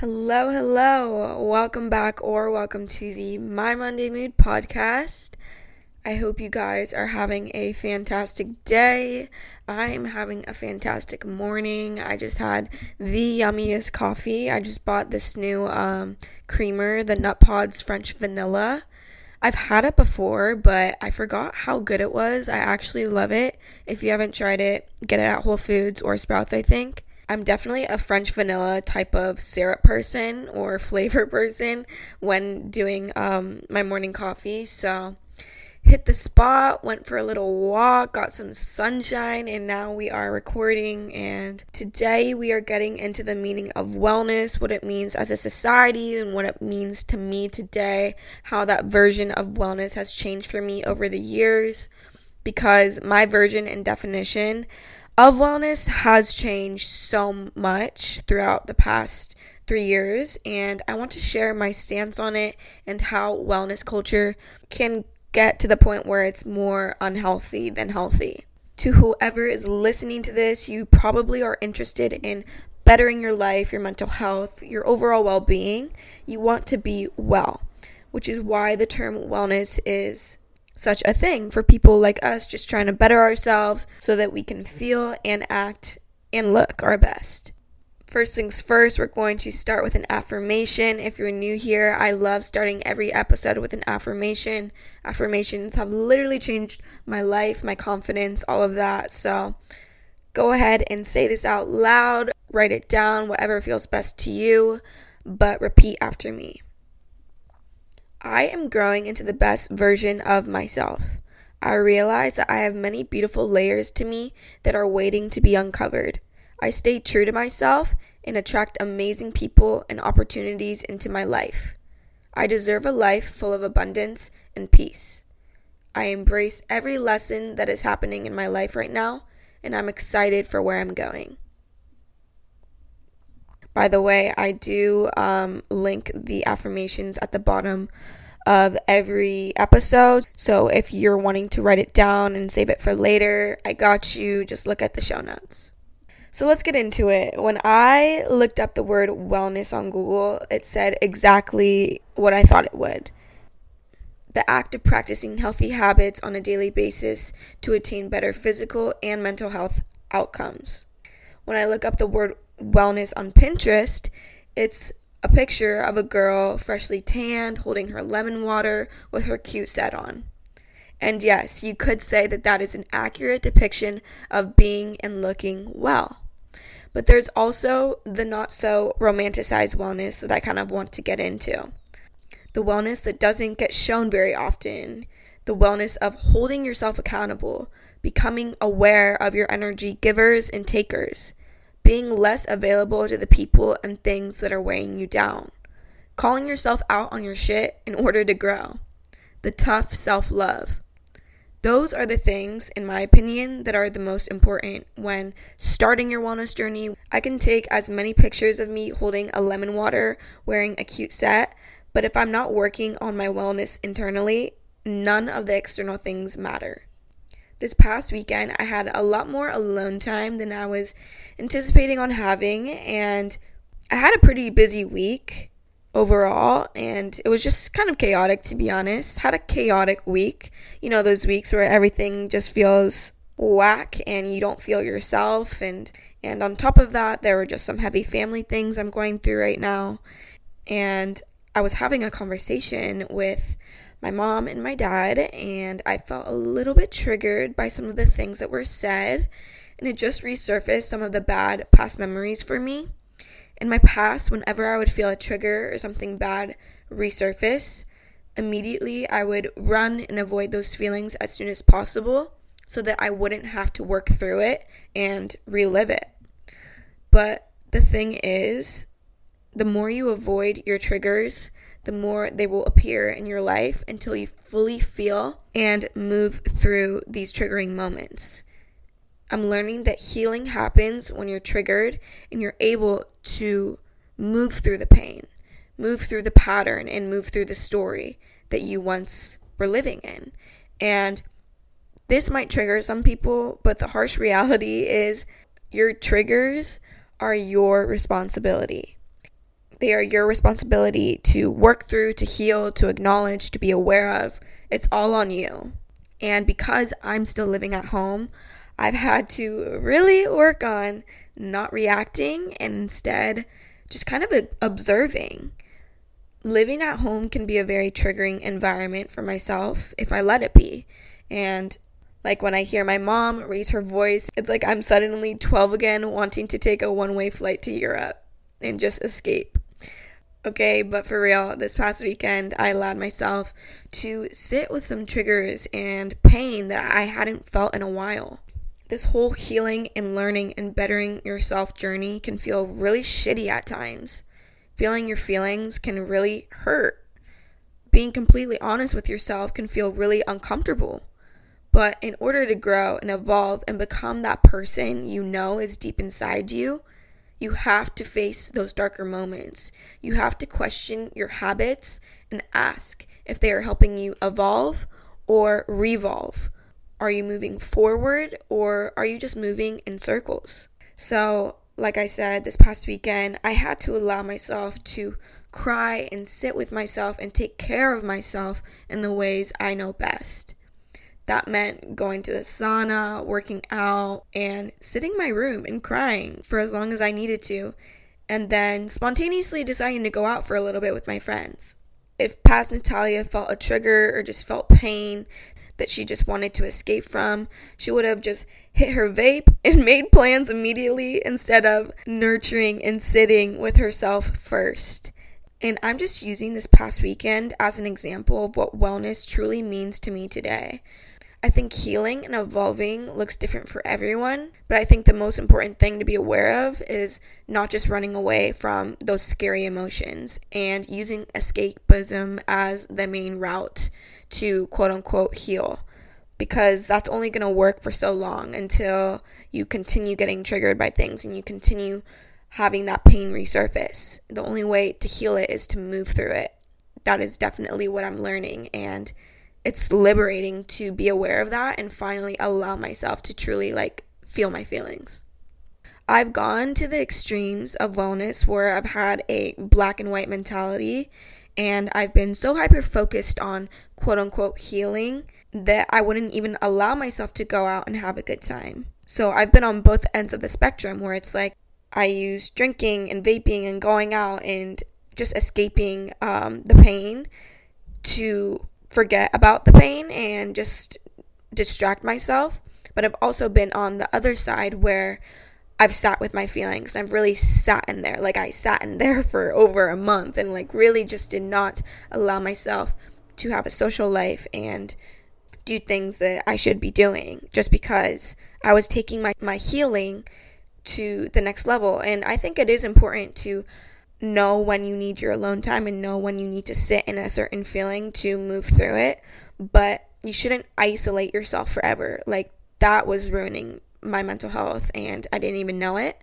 Hello, hello. Welcome back or welcome to the My Monday Mood podcast. I hope you guys are having a fantastic day. I'm having a fantastic morning. I just had the yummiest coffee. I just bought this new um, creamer, the Nutpods French Vanilla. I've had it before, but I forgot how good it was. I actually love it. If you haven't tried it, get it at Whole Foods or Sprouts, I think. I'm definitely a French vanilla type of syrup person or flavor person when doing um, my morning coffee. So, hit the spot, went for a little walk, got some sunshine, and now we are recording. And today we are getting into the meaning of wellness, what it means as a society, and what it means to me today, how that version of wellness has changed for me over the years. Because my version and definition of wellness has changed so much throughout the past three years, and I want to share my stance on it and how wellness culture can get to the point where it's more unhealthy than healthy. To whoever is listening to this, you probably are interested in bettering your life, your mental health, your overall well being. You want to be well, which is why the term wellness is such a thing for people like us just trying to better ourselves so that we can feel and act and look our best. First things first, we're going to start with an affirmation. If you're new here, I love starting every episode with an affirmation. Affirmations have literally changed my life, my confidence, all of that. So go ahead and say this out loud, write it down, whatever feels best to you, but repeat after me. I am growing into the best version of myself. I realize that I have many beautiful layers to me that are waiting to be uncovered. I stay true to myself and attract amazing people and opportunities into my life. I deserve a life full of abundance and peace. I embrace every lesson that is happening in my life right now, and I'm excited for where I'm going. By the way, I do um, link the affirmations at the bottom of every episode. So if you're wanting to write it down and save it for later, I got you. Just look at the show notes. So let's get into it. When I looked up the word wellness on Google, it said exactly what I thought it would the act of practicing healthy habits on a daily basis to attain better physical and mental health outcomes. When I look up the word wellness on Pinterest, it's a picture of a girl freshly tanned holding her lemon water with her cute set on. And yes, you could say that that is an accurate depiction of being and looking well. But there's also the not so romanticized wellness that I kind of want to get into. The wellness that doesn't get shown very often. The wellness of holding yourself accountable, becoming aware of your energy givers and takers, being less available to the people and things that are weighing you down, calling yourself out on your shit in order to grow, the tough self love. Those are the things, in my opinion, that are the most important when starting your wellness journey. I can take as many pictures of me holding a lemon water, wearing a cute set, but if I'm not working on my wellness internally, none of the external things matter. This past weekend, I had a lot more alone time than I was anticipating on having, and I had a pretty busy week overall, and it was just kind of chaotic to be honest. Had a chaotic week. You know, those weeks where everything just feels whack and you don't feel yourself and and on top of that, there were just some heavy family things I'm going through right now. And I was having a conversation with my mom and my dad, and I felt a little bit triggered by some of the things that were said, and it just resurfaced some of the bad past memories for me. In my past, whenever I would feel a trigger or something bad resurface, immediately I would run and avoid those feelings as soon as possible so that I wouldn't have to work through it and relive it. But the thing is, the more you avoid your triggers, the more they will appear in your life until you fully feel and move through these triggering moments. I'm learning that healing happens when you're triggered and you're able to move through the pain, move through the pattern, and move through the story that you once were living in. And this might trigger some people, but the harsh reality is your triggers are your responsibility They are your responsibility to work through, to heal, to acknowledge, to be aware of. It's all on you. And because I'm still living at home, I've had to really work on not reacting and instead just kind of observing. Living at home can be a very triggering environment for myself if I let it be. And like when I hear my mom raise her voice, it's like I'm suddenly 12 again, wanting to take a one way flight to Europe and just escape. Okay, but for real, this past weekend, I allowed myself to sit with some triggers and pain that I hadn't felt in a while. This whole healing and learning and bettering yourself journey can feel really shitty at times. Feeling your feelings can really hurt. Being completely honest with yourself can feel really uncomfortable. But in order to grow and evolve and become that person you know is deep inside you, you have to face those darker moments. You have to question your habits and ask if they are helping you evolve or revolve. Are you moving forward or are you just moving in circles? So, like I said, this past weekend, I had to allow myself to cry and sit with myself and take care of myself in the ways I know best. That meant going to the sauna, working out, and sitting in my room and crying for as long as I needed to, and then spontaneously deciding to go out for a little bit with my friends. If past Natalia felt a trigger or just felt pain that she just wanted to escape from, she would have just hit her vape and made plans immediately instead of nurturing and sitting with herself first. And I'm just using this past weekend as an example of what wellness truly means to me today. I think healing and evolving looks different for everyone, but I think the most important thing to be aware of is not just running away from those scary emotions and using escapism as the main route to quote unquote heal. Because that's only going to work for so long until you continue getting triggered by things and you continue having that pain resurface. The only way to heal it is to move through it. That is definitely what I'm learning. And it's liberating to be aware of that and finally allow myself to truly like feel my feelings. I've gone to the extremes of wellness where I've had a black and white mentality and I've been so hyper focused on quote unquote healing that I wouldn't even allow myself to go out and have a good time. So I've been on both ends of the spectrum where it's like I use drinking and vaping and going out and just escaping um, the pain to forget about the pain and just distract myself. But I've also been on the other side where I've sat with my feelings. I've really sat in there. Like I sat in there for over a month and like really just did not allow myself to have a social life and do things that I should be doing just because I was taking my, my healing to the next level. And I think it is important to know when you need your alone time and know when you need to sit in a certain feeling to move through it. But you shouldn't isolate yourself forever. Like that was ruining my mental health and I didn't even know it.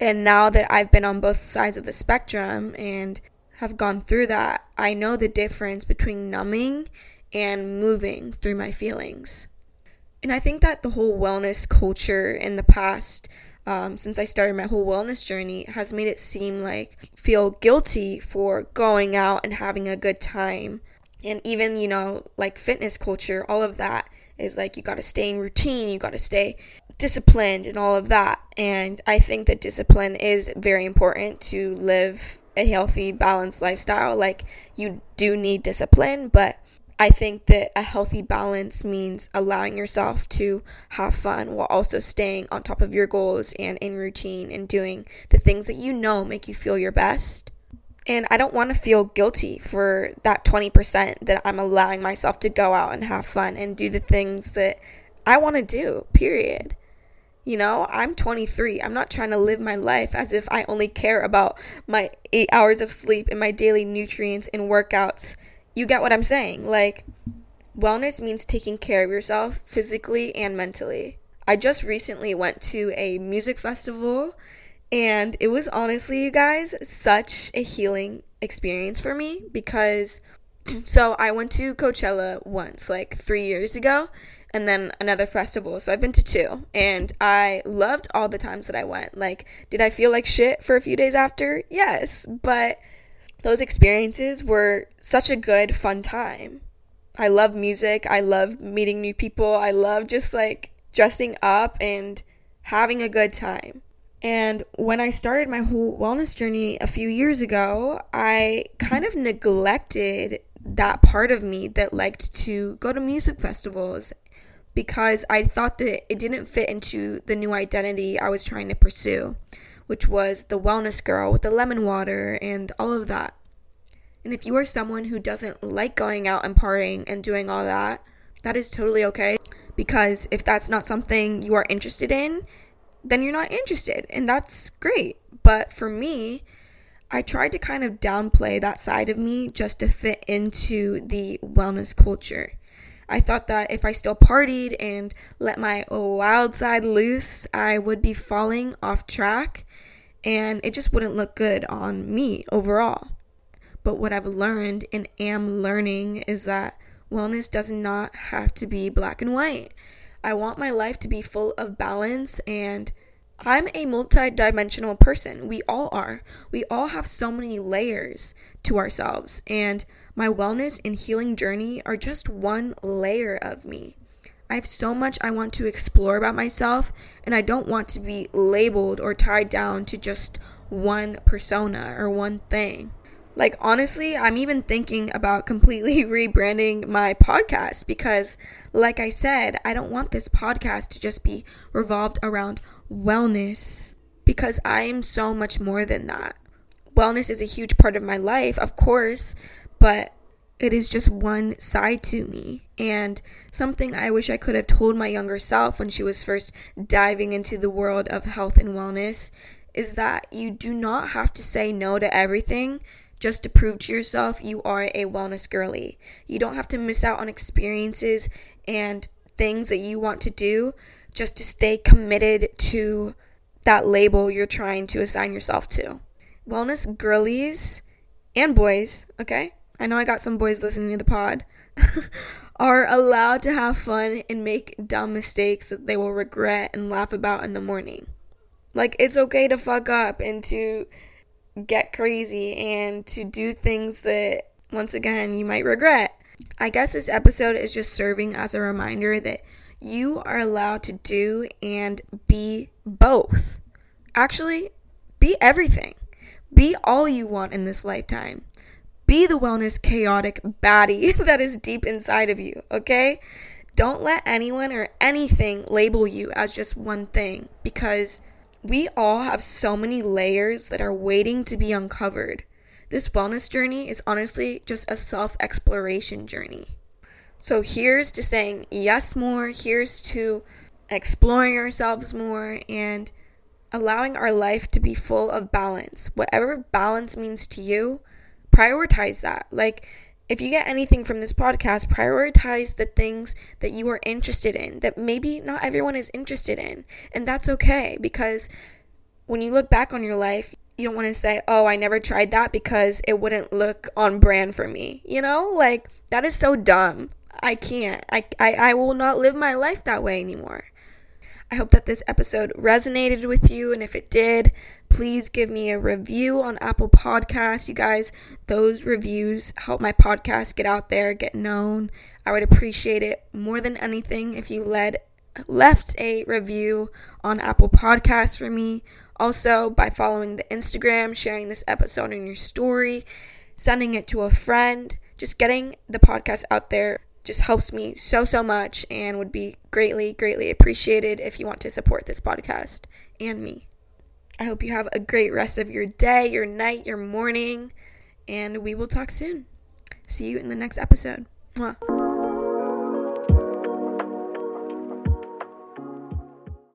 And now that I've been on both sides of the spectrum and have gone through that, I know the difference between numbing and moving through my feelings. And I think that the whole wellness culture in the past um, since I started my whole wellness journey has made it seem like feel guilty for going out and having a good time. And even, you know, like fitness culture, all of that is like you got to stay in routine, you got to stay disciplined and all of that. And I think that discipline is very important to live a healthy, balanced lifestyle. Like you do need discipline, but I think that a healthy balance means allowing yourself to have fun while also staying on top of your goals and in routine and doing the things that you know make you feel your best. And I don't want to feel guilty for that 20% that I'm allowing myself to go out and have fun and do the things that I want to do, period. You know, I'm 23. I'm not trying to live my life as if I only care about my eight hours of sleep and my daily nutrients and workouts you get what I'm saying. Like, wellness means taking care of yourself physically and mentally. I just recently went to a music festival and it was honestly, you guys, such a healing experience for me because so I went to Coachella once, like three years ago, and then another festival. So I've been to two, and I loved all the times that I went. Like, did I feel like shit for a few days after? Yes, but those experiences were such a good, fun time. I love music. I love meeting new people. I love just like dressing up and having a good time. And when I started my whole wellness journey a few years ago, I kind of neglected that part of me that liked to go to music festivals because I thought that it didn't fit into the new identity I was trying to pursue, which was the wellness girl with the lemon water and all of that. And if you are someone who doesn't like going out and partying and doing all that, that is totally okay. Because if that's not something you are interested in, then you're not interested, and that's great. But for me, I tried to kind of downplay that side of me just to fit into the wellness culture. I thought that if I still partied and let my wild side loose, I would be falling off track and it just wouldn't look good on me overall. But what I've learned and am learning is that wellness does not have to be black and white. I want my life to be full of balance and I'm a multi-dimensional person. We all are. We all have so many layers to ourselves and my wellness and healing journey are just one layer of me. I have so much I want to explore about myself and I don't want to be labeled or tied down to just one persona or one thing. Like, honestly, I'm even thinking about completely rebranding my podcast because, like I said, I don't want this podcast to just be revolved around wellness because I am so much more than that. Wellness is a huge part of my life, of course, but it is just one side to me and something I wish I could have told my younger self when she was first diving into the world of health and wellness is that you do not have to say no to everything just to prove to yourself you are a wellness girly. You don't have to miss out on experiences and things that you want to do just to stay committed to that label you're trying to assign yourself to. Wellness girlies and boys, okay? I know I got some boys listening to the pod, are allowed to have fun and make dumb mistakes that they will regret and laugh about in the morning. Like, it's okay to fuck up and to get crazy and to do things that, once again, you might regret. I guess this episode is just serving as a reminder that you are allowed to do and be both. Actually, be everything. Be all you want in this lifetime. Be the wellness chaotic baddie that is deep inside of you, okay? Don't let anyone or anything label you as just one thing because we all have so many layers that are waiting to be uncovered. This wellness journey is honestly just a self exploration journey. So here's to saying yes more, here's to exploring ourselves more and allowing our life to be full of balance. Whatever balance means to you, prioritize that. Like, if you get anything from this podcast, prioritize the things that you are interested in that maybe not everyone is interested in. And that's okay because when you look back on your life, you don't want to say, oh, I never tried that because it wouldn't look on brand for me. You know, like that is so dumb. I can't. I, I, I will not live my life that way anymore. I hope that this episode resonated with you. And if it did, please give me a review on Apple Podcasts. You guys, those reviews help my podcast get out there, get known. I would appreciate it more than anything if you led left a review on Apple Podcasts for me. Also, by following the Instagram, sharing this episode in your story, sending it to a friend, just getting the podcast out there just helps me so, so much and would be greatly, greatly appreciated if you want to support this podcast and me. I hope you have a great rest of your day, your night, your morning, and we will talk soon. See you in the next episode. Mwah.